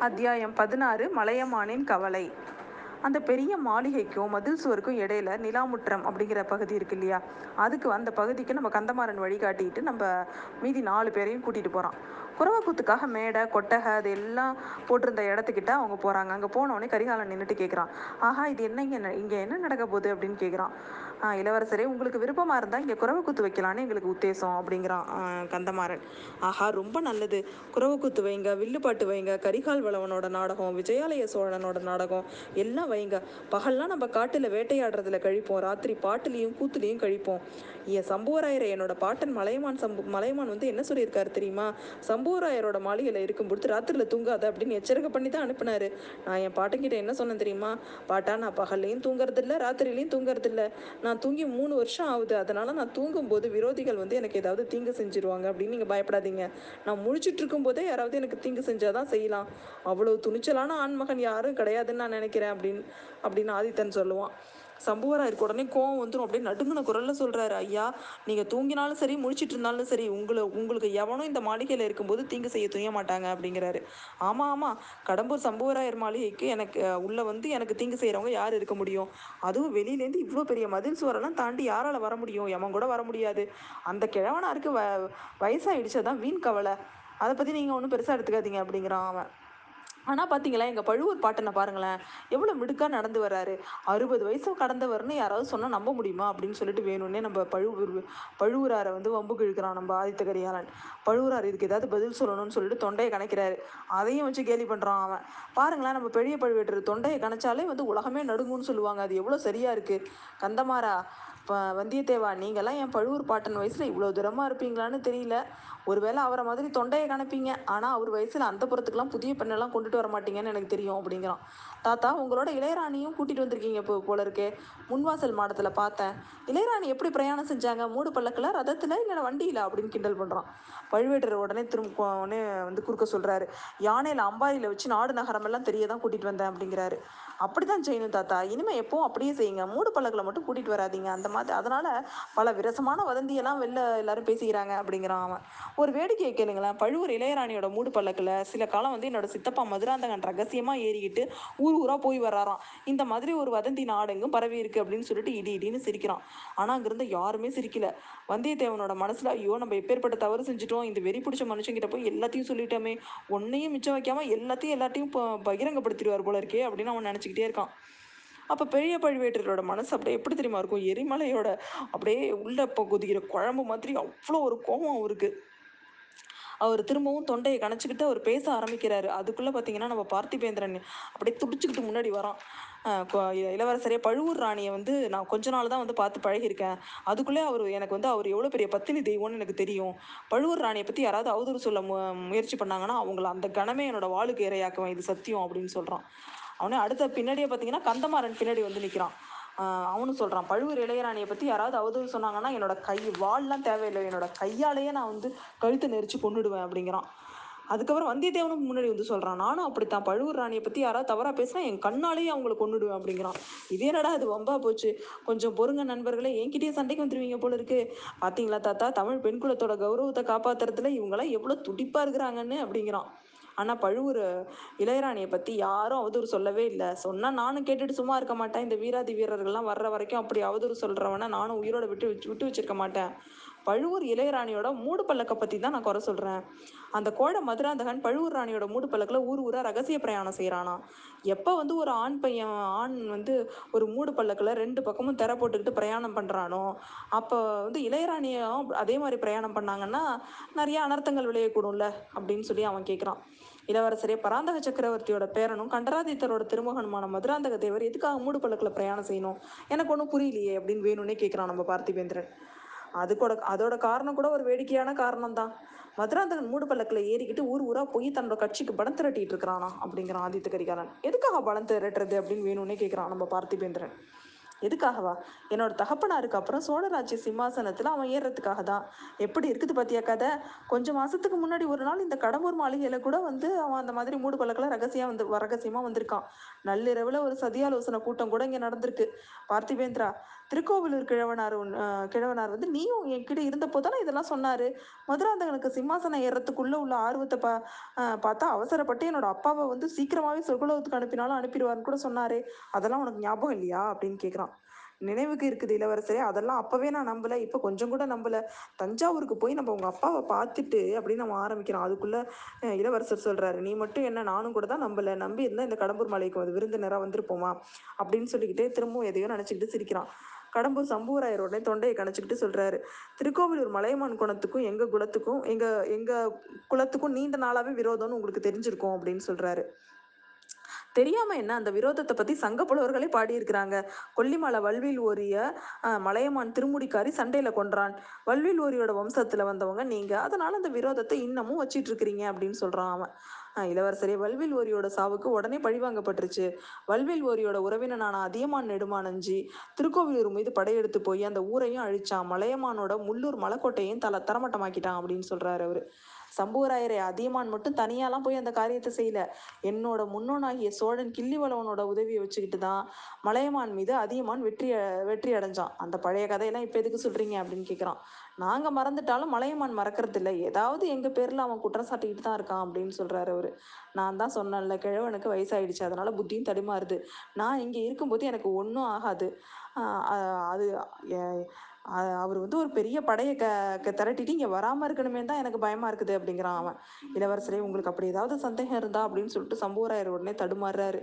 அத்தியாயம் பதினாறு மலையமானின் கவலை. அந்த பெரிய மாளிகைக்கும் மதில் சுவருக்கும் இடையில நிலாமுற்றம் அப்படிங்கிற பகுதி இருக்கு இல்லையா? அதுக்கு அந்த பகுதிக்கு நம்ம கந்தமாறன் வழிகாட்டிட்டு நம்ம மீதி நாலு பேரையும் கூட்டிட்டு போகிறான் குறவக்கூத்துக்காக மேடை கொட்டகை அது எல்லாம் போட்டிருந்த இடத்துக்கிட்ட அவங்க போகிறாங்க அங்கே போனோடனே கரிகாலன் நின்றுட்டு கேட்குறான் ஆஹா இது என்ன இங்கே இங்கே என்ன நடக்க போகுது அப்படின்னு கேட்குறான் இளவரசரே உங்களுக்கு விருப்பமாக இருந்தால் இங்கே குறவக்கூத்து வைக்கலான்னு எங்களுக்கு உத்தேசம் அப்படிங்கிறான் கந்தமாறன். ஆஹா ரொம்ப நல்லது. குறவக்கூத்து வைங்க வில்லுப்பாட்டு வைங்க கரிகால் வளவனோட நாடகம் விஜயாலய சோழனோட நாடகம் எல்லாம் வைங்க. பகல்லாம் நம்ம காட்டில் வேட்டையாடுறதுல கழிப்போம் ராத்திரி பாட்டுலேயும் கூத்துலேயும் கழிப்போம். என் சம்புவராயரை என்னோட பாட்டன் மலையமான் சம்பு மலையமான் வந்து என்ன சொல்லியிருக்காரு தெரியுமா? சம்புவராயரோட மாளிகையில் இருக்கும் பொழுது ராத்திரியில் தூங்காத அப்படின்னு எச்சரிக்கை பண்ணி தான் அனுப்புனாரு. நான் என் பாட்டுக்கிட்ட என்ன சொன்னேன் தெரியுமா? பாட்டா நான் பகல்லையும் தூங்குறதில்ல ராத்திரிலையும் தூங்குறதில்ல. நான் தூங்கி மூணு வருஷம் ஆகுது. அதனால நான் தூங்கும்போது விரோதிகள் வந்து எனக்கு ஏதாவது தீங்கு செஞ்சிருவாங்க அப்படின்னு நீங்கள் பயப்படாதீங்க. நான் முழிச்சிட்டு இருக்கும்போதே யாராவது எனக்கு தீங்கு செஞ்சாதான் செய்யலாம். அவ்வளோ துணிச்சலான ஆண்மகன் யாரும் கிடையாதுன்னு நான் நினைக்கிறேன் அப்படின்னு அப்படின்னு ஆதித்தன் சொல்லுவான். சம்புவராயருக்கு உடனே கோவம் வந்துடும் அப்படியே நடுங்கின குரல்ல சொல்றாரு ஐயா நீங்க தூங்கினாலும் சரி முழிச்சிட்டு இருந்தாலும் சரி உங்களை உங்களுக்கு எவனும் இந்த மாளிகையில இருக்கும்போது தீங்கு செய்ய துணிய மாட்டாங்க அப்படிங்கிறாரு. ஆமா ஆமா. கடம்பூர் சம்புவராயர் மாளிகைக்கு எனக்கு உள்ள வந்து எனக்கு தீங்கு செய்யறவங்க யார் இருக்க முடியும்? அதுவும் வெளியிலேருந்து இவ்வளோ பெரிய மதில் சுவரெல்லாம் தாண்டி யாரால வர முடியும்? எவன் கூட வர முடியாது. அந்த கிழவனாருக்கு வ வயசாயிடுச்சு. அதான் வீண் கவலை. அதை பற்றி நீங்கள் ஒன்றும் பெருசாக எடுத்துக்காதீங்க அப்படிங்கிறான் அவன். ஆனால் பார்த்தீங்களா எங்கள் பழுவூர் பாட்டனை பாருங்களேன் எவ்வளோ மிடுக்காக நடந்து வர்றாரு. அறுபது வயசு கடந்தவர்னு யாராவது சொன்னால் நம்ப முடியுமா அப்படின்னு சொல்லிட்டு வேணும்னே நம்ம பழுவூர் பழுவூராரை வந்து வம்புக்கு இழுக்கிறான் நம்ம ஆதித்த கரிகாலன். பழுவூரார் இதுக்கு ஏதாவது பதில் சொல்லணும்னு சொல்லிட்டு தொண்டையை கணக்கிறாரு. அதையும் வச்சு கேலி பண்ணுறான் அவன். பாருங்களேன் நம்ம பெரிய பழுவேட்டர் தொண்டையை கணச்சாலே வந்து உலகமே நடுங்கும்னு சொல்லுவாங்க. அது எவ்வளோ சரியா இருக்கு. கந்தமாரா இப்போ வந்தியத்தேவா நீங்களாம் என் பழுவூர் பாட்டன் வயசில் இவ்வளோ தூரமாக இருப்பீங்களான்னு தெரியல. ஒருவேளை அவரை மாதிரி தொண்டையை கணப்பீங்க. ஆனால் அவர் வயசில் அந்த புறத்துக்கெலாம் புதிய பெண்ணெல்லாம் கொண்டுட்டு வர மாட்டீங்கன்னு எனக்கு தெரியும் அப்படிங்கிறான். தாத்தா உங்களோட இளையராணியும் கூட்டிகிட்டு வந்திருக்கீங்க இப்போ போல இருக்கே. முன்வாசல் மாடத்தில் பார்த்தேன். இளையராணி எப்படி பிரயாணம் செஞ்சாங்க? மூடு பல்லக்கில் ரதத்தில் இல்லை வண்டியில் அப்படின்னு கிண்டல் பண்ணுறான் பழுவேட்டர் உடனே திரும்ப உடனே வந்து குறுக்க சொல்கிறாரு யானையில் அம்பாரியில் வச்சு நாடு நகரமெல்லாம் தெரிய தான் கூட்டிகிட்டு வந்தேன் அப்படிங்கிறாரு. அப்படிதான் செய்யணும் தாத்தா. இனிமேல் எப்பவும் அப்படியே செய்யுங்க. மூடு பழங்களை மட்டும் கூட்டிகிட்டு வராதீங்க. அந்த மாதிரி அதனால் பல விரசமான வதந்தியெல்லாம் வெளில எல்லாரும் பேசிக்கிறாங்க அப்படிங்கிறான் அவன். ஒரு வேடிக்கையை கேளுங்களேன். பழுவூர் இளையராணியோட மூடு பழக்கில் சில காலம் வந்து என்னோட சித்தப்பா மதுராந்தகன் ரகசியமாக ஏறிக்கிட்டு ஊர் ஊராக போய் வர்றாராம். இந்த மாதிரி ஒரு வதந்தி நாடெங்கும் பரவி இருக்கு அப்படின்னு சொல்லிட்டு இடி இடின்னு சிரிக்கிறான். ஆனால் அங்கிருந்து யாருமே சிரிக்கல. வந்தியத்தேவனோட மனசுல ஐயோ நம்ம எப்பேற்பட்ட தவறு செஞ்சுட்டோம். இந்த வெறி பிடிச்ச மனுஷங்கிட்ட போய் எல்லாத்தையும் சொல்லிட்டோமே. ஒன்னையும் மிச்சம் வைக்காம எல்லாத்தையும் எல்லாத்தையும் பகிரங்கப்படுத்திடுவார் போல இருக்கே அப்படின்னு அவன் நினச்சிக்கிட்டே இருக்கான். அப்போ பெரிய பழுவேட்டரோட மனசு அப்படியே எப்படி தெரியுமா இருக்கும்? எரிமலையோட அப்படியே உள்ளே இப்போ கொதிக்கிற குழம்பு மாதிரி அவ்வளோ ஒரு கோபம் அவருக்கு. அவர் திரும்பவும் தொண்டையை கணச்சிக்கிட்டு அவர் பேச ஆரம்பிக்கிறாரு. அதுக்குள்ளே பார்த்தீங்கன்னா நம்ம பார்த்திபேந்திரன் அப்படியே துடிச்சுக்கிட்டு முன்னாடி வரான். இளவரசரே பழுவூர் ராணியை வந்து நான் கொஞ்ச நாள் தான் வந்து பார்த்து பழகியிருக்கேன். அதுக்குள்ளே அவர் எனக்கு வந்து அவர் எவ்வளோ பெரிய பத்தினி தெய்வம்னு எனக்கு தெரியும். பழுவூர் ராணியை பற்றி யாராவது அவதூறு சொல்ல மு முயற்சி பண்ணாங்கன்னா அவங்கள அந்த கணமே என்னோட வாளுக்கு இரையாக்குவேன். இது சத்தியம் அப்படின்னு சொல்கிறான் அவனே அடுத்த பின்னாடியே பார்த்தீங்கன்னா கந்தமாறன் பின்னாடி வந்து நிற்கிறான் அவனும் சொல்கிறான் பழுவூர் இளையராணியை பற்றி யாராவது அவதூறு சொன்னாங்கன்னா என்னோட கை வாள்லாம் தேவையில்லை என்னோட கையாலேயே நான் வந்து கழுத்தை நெரிச்சு கொன்னுடுவேன் அப்படிங்கிறான். அதுக்கப்புறம் வந்தியத்தேவனும் முன்னாடி வந்து சொல்கிறான் நானும் அப்படித்தான் பழுவூர் ராணியை பற்றி யாராவது தவறாக பேசினா என் கண்ணாலேயே அவங்கள கொண்டுடுவேன் அப்படிங்கிறான். இது என்னடா அது வம்பா போச்சு. கொஞ்சம் பொறுங்க நண்பர்களே என்கிட்டயே சண்டைக்கு வந்துடுவீங்க போல இருக்கு. பார்த்தீங்களா தாத்தா தமிழ் பெண் குலத்தோட கௌரவத்தை காப்பாற்றுறதுல இவங்களாம் எவ்வளோ துடிப்பாக இருக்கிறாங்கன்னு அப்படிங்கிறான். ஆனால் பழுவூர் இளையராணியை பற்றி யாரும் அவதூறு சொல்லவே இல்லை. சொன்னால் நானும் கேட்டுட்டு சும்மா இருக்க மாட்டேன். இந்த வீராதி வீரர்கள்லாம் வர்ற வரைக்கும் அப்படி அவதூறு சொல்கிறவன நானும் உயிரோட விட்டு வச்சு- விட்டு வச்சிருக்க மாட்டேன். பழுவூர் இளையராணியோட மூடு பல்லக்கை பற்றி தான் நான் குறை சொல்கிறேன் அந்த கோழ மதுராந்தகன் பழுவூர் ராணியோட மூடு பல்லக்கில் ஊர் ஊராக ரகசிய பிரயாணம் செய்கிறானா எப்போ வந்து ஒரு ஆண் பையன் ஆண் வந்து ஒரு மூடு பல்லக்கில் ரெண்டு பக்கமும் திரை போட்டுக்கிட்டு பிரயாணம் பண்ணுறானோ அப்போ வந்து இளையராணியும் அதே மாதிரி பிரயாணம் பண்ணாங்கன்னா நிறைய அனர்த்தங்கள் விளையக்கூடும்ல அப்படின்னு சொல்லி அவன் கேட்குறான் இளவரசரே பராந்தக சக்கரவர்த்தியோட பேரனும் கண்டராதித்தரோட திருமகனுமான மதுராந்தக தேவர் எதுக்காக மூடு பல்லக்கில் பிரயாணம் செய்யணும்? எனக்கு ஒன்றும் புரியலையே அப்படின்னு வேணும்னே கேட்குறான் நம்ம பார்த்திபேந்திரன். அதுக்கூட அதோட காரணம் கூட ஒரு வேடிக்கையான காரணம் தான் மதுராந்தகன் மூடு பல்லக்கில் ஏறிக்கிட்டு ஊர் ஊரா போய் தன்னோட கட்சிக்கு பலம் திரட்டிட்டு இருக்கிறானா அப்படிங்கிறான் ஆதித்த கரிகாலன் எதுக்காக பணம் திரட்டுறது அப்படின்னு வேணும்னே கேட்குறான் நம்ம பார்த்திபேந்திரன். எதுக்காகவா? என்னோட தகப்பனாருக்கு அப்புறம் சோழராஜ்ய சிம்மாசனத்தில் அவன் ஏறுறதுக்காக தான். எப்படி இருக்குது பாத்தியா கதை? கொஞ்சம் மாசத்துக்கு முன்னாடி ஒரு நாள் இந்த கடம்பூர் மாளிகையில் கூட வந்து அவன் அந்த மாதிரி மூடு பழக்கெல்லாம் ரகசியம் வந்து ரகசியமாக வந்திருக்கான். நள்ளிரவில் ஒரு சதியாலோசனை கூட்டம் கூட இங்கே நடந்திருக்கு. பார்த்திபேந்திரா திருக்கோவிலூர் கிழவனார் கிழவனார் வந்து நீயும் என்கிட்ட இருந்தப்போ தானே இதெல்லாம் சொன்னார். மதுராந்தகனுக்கு சிம்மாசனம் ஏறத்துக்குள்ளே உள்ள ஆர்வத்தை பா பார்த்தா அவசரப்பட்டு என்னோட அப்பாவை வந்து சீக்கிரமாகவே சொர்க்குலோகத்துக்கு அனுப்பினாலும் அனுப்பிடுவார்னு கூட சொன்னார். அதெல்லாம் உனக்கு ஞாபகம் இல்லையா? அப்படின்னு கேட்குறான் நினைவுக்கு இருக்குது இளவரசரே அதெல்லாம் அப்போவே நான் நம்பலை. இப்போ கொஞ்சம் கூட நம்பலை. தஞ்சாவூருக்கு போய் நம்ம உங்கள் அப்பாவை பார்த்துட்டு அப்படின்னு நம்ம ஆரம்பிக்கிறோம். அதுக்குள்ளே இளவரசர் சொல்கிறாரு நீ மட்டும் என்ன நானும் கூட தான் நம்பலை. நம்பி இருந்தால் இந்த கடம்பூர் மலைக்கு வந்து விருந்தினராக வந்திருப்போமா? அப்படின்னு சொல்லிக்கிட்டே திரும்பவும் எதையோ நினச்சிக்கிட்டு சிரிக்கிறான். கடம்பூர் சம்புவராயரோட தொண்டையை கணச்சிக்கிட்டு சொல்கிறாரு திருக்கோவிலூர் மலையமான் குணத்துக்கும் எங்கள் குலத்துக்கும் எங்கள் எங்கள் குலத்துக்கும் நீண்ட நாளாகவே விரோதம்னு உங்களுக்கு தெரிஞ்சிருக்கும் அப்படின்னு சொல்கிறாரு தெரியாம என்ன அந்த விரோதத்தை பத்தி சங்க புலவர்களே பாடியிருக்கிறாங்க. கொல்லிமலை வல்வில் ஓரிய மலையமான் திருமுடிக்காரி சண்டையில கொன்றான். வல்வில் ஓரியோட வம்சத்துல வந்தவங்க நீங்க. அதனால அந்த விரோதத்தை இன்னமும் வச்சிட்டு இருக்கிறீங்க அப்படின்னு சொல்றான் அவன். இளவரசரே வல்வில் ஓரியோட சாவுக்கு உடனே பழிவாங்கப்பட்டுருச்சு. வல்வில் ஓரியோட உறவினனான அதியமான் நெடுமானஞ்சி திருக்கோவிலூர் மீது படையெடுத்து போய் அந்த ஊரையும் அழிச்சான். மலையமானோட முள்ளூர் மலைக்கோட்டையும் தல தரமட்டமாக்கிட்டான் அப்படின்னு சொல்றாரு அவரு. சம்புவராயரை அதியமான் மட்டும் தனியாலாம் போய் அந்த காரியத்தை செய்யல. என்னோட முன்னோனாகிய சோழன் கிள்ளிவளவனோட உதவியை வச்சுக்கிட்டு தான் மலையமான் மீது அதியமான் வெற்றி வெற்றி அடைஞ்சான். அந்த பழைய கதையெல்லாம் இப்போ எதுக்கு சொல்றீங்க அப்படின்னு கேட்குறான் நாங்கள் மறந்துட்டாலும் மலையமான் மறக்கறது இல்லை ஏதாவது எங்கள் பேரில் அவன் குற்றம் சாட்டிக்கிட்டு தான் இருக்கான் அப்படின்னு சொல்கிறாரு அவர். நான் தான் சொன்னேன்ல கிழவனுக்கு வயசாயிடுச்சு. அதனால புத்தியும் தடுமாறுது. நான் இங்கே இருக்கும்போது எனக்கு ஒன்றும் ஆகாது. அது அவர் வந்து ஒரு பெரிய படையை க க திரட்டிட்டு இங்கே வராமல் இருக்கணுமே தான் எனக்கு பயமாக இருக்குது அப்படிங்கிறான் அவன். இளவரசரே உங்களுக்கு அப்படி ஏதாவது சந்தேகம் இருந்தா அப்படின்னு சொல்லிட்டு சம்புவராயர் உடனே தடுமாறுறாரு.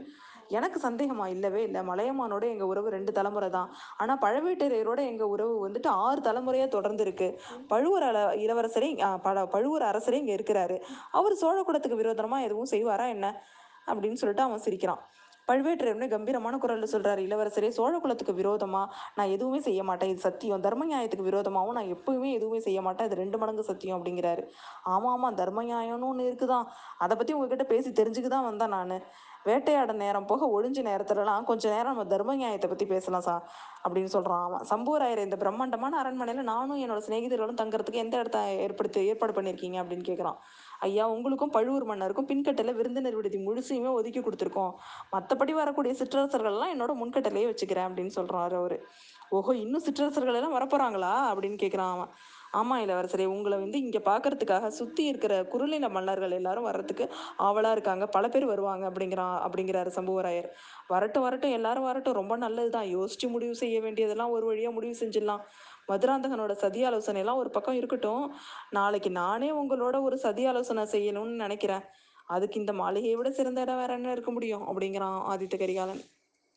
எனக்கு சந்தேகமா? இல்லவே இல்லை. மலையமானோட எங்கள் உறவு ரெண்டு தலைமுறை தான். ஆனால் பழவேட்டரையரோட எங்கள் உறவு வந்துட்டு ஆறு தலைமுறையாக தொடர்ந்து இருக்கு பழுவூர் அல இளவரசரே பல பழுவூர் அரசரே இங்கே இருக்கிறாரு. அவர் சோழ குலத்துக்கு விரோதமாக எதுவும் செய்வாரா என்ன? அப்படின்னு சொல்லிட்டு அவன் சிரிக்கிறான். பழுவேட்டரையர்னு கம்பீரமான குரல்ல சொல்றாரு இளவரசரே சோழ குலத்துக்கு விரோதமா? நான் எதுவுமே செய்ய மாட்டேன். இது சத்தியம். தர்ம நியாயத்துக்கு விரோதமாகவும் நான் எப்பவுமே எதுவுமே செய்ய மாட்டேன். இது ரெண்டு மடங்கு சத்தியம் அப்படிங்கிறாரு. ஆமா ஆமா தர்ம நியாயம்னு ஒன்று இருக்குதான். அதை பத்தி உங்ககிட்ட பேசி தெரிஞ்சுக்க தான் வந்தேன் நான். வேட்டையாட நேரம் போக ஒழிஞ்ச நேரத்துலலாம் கொஞ்ச நேரம் நம்ம தர்ம நியாயத்தை பத்தி பேசலாம் சா அப்படின்னு சொல்றான் அவன். சம்புவராயர் இந்த பிரம்மாண்டமான அரண்மனையில நானும் என்னோட சிநேகிதர்களும் தங்குறதுக்கு எந்த இடத்த ஏற்படுத்தி ஏற்பாடு பண்ணியிருக்கீங்க அப்படின்னு கேட்குறான் ஐயா உங்களுக்கும் பழுவூர் மன்னருக்கும் பின்கட்டில் விருந்தினர் விடுதி முழுசையுமே ஒதுக்கி கொடுத்துருக்கோம். மற்றபடி வரக்கூடிய சிற்றரசர்கள்லாம் என்னோட முன்கட்டலையே வச்சுக்கிறேன் அப்படின்னு சொல்றாரு அவரு. ஓஹோ இன்னும் சிற்றரசர்கள் எல்லாம் வரப்போறாங்களா அப்படின்னு கேட்குறான் அவன். ஆமா இளவரசரே உங்களை வந்து இங்க பார்க்கறதுக்காக சுத்தி இருக்கிற குறுநில மன்னர்கள் எல்லாரும் வர்றதுக்கு ஆவலா இருக்காங்க. பல பேர் வருவாங்க அப்படிங்கிறான் அப்படிங்கிறாரு சம்புவராயர். வரட்டும் வரட்டும் எல்லாரும் வரட்டும். ரொம்ப நல்லதுதான். யோசிச்சு முடிவு செய்ய வேண்டியதெல்லாம் ஒரு வழியா முடிவு செஞ்சிடலாம். மதுராந்தகனோட சதி ஆலோசனை எல்லாம் ஒரு பக்கம் இருக்கட்டும். நாளைக்கு நானே உங்களோட ஒரு சதி ஆலோசனை செய்யணும்னு நினைக்கிறேன். அதுக்கு இந்த மாளிகையை விட சிறந்த இடம் வேற என்ன இருக்க முடியும்? அப்படிங்கிறான் ஆதித்த கரிகாலன்.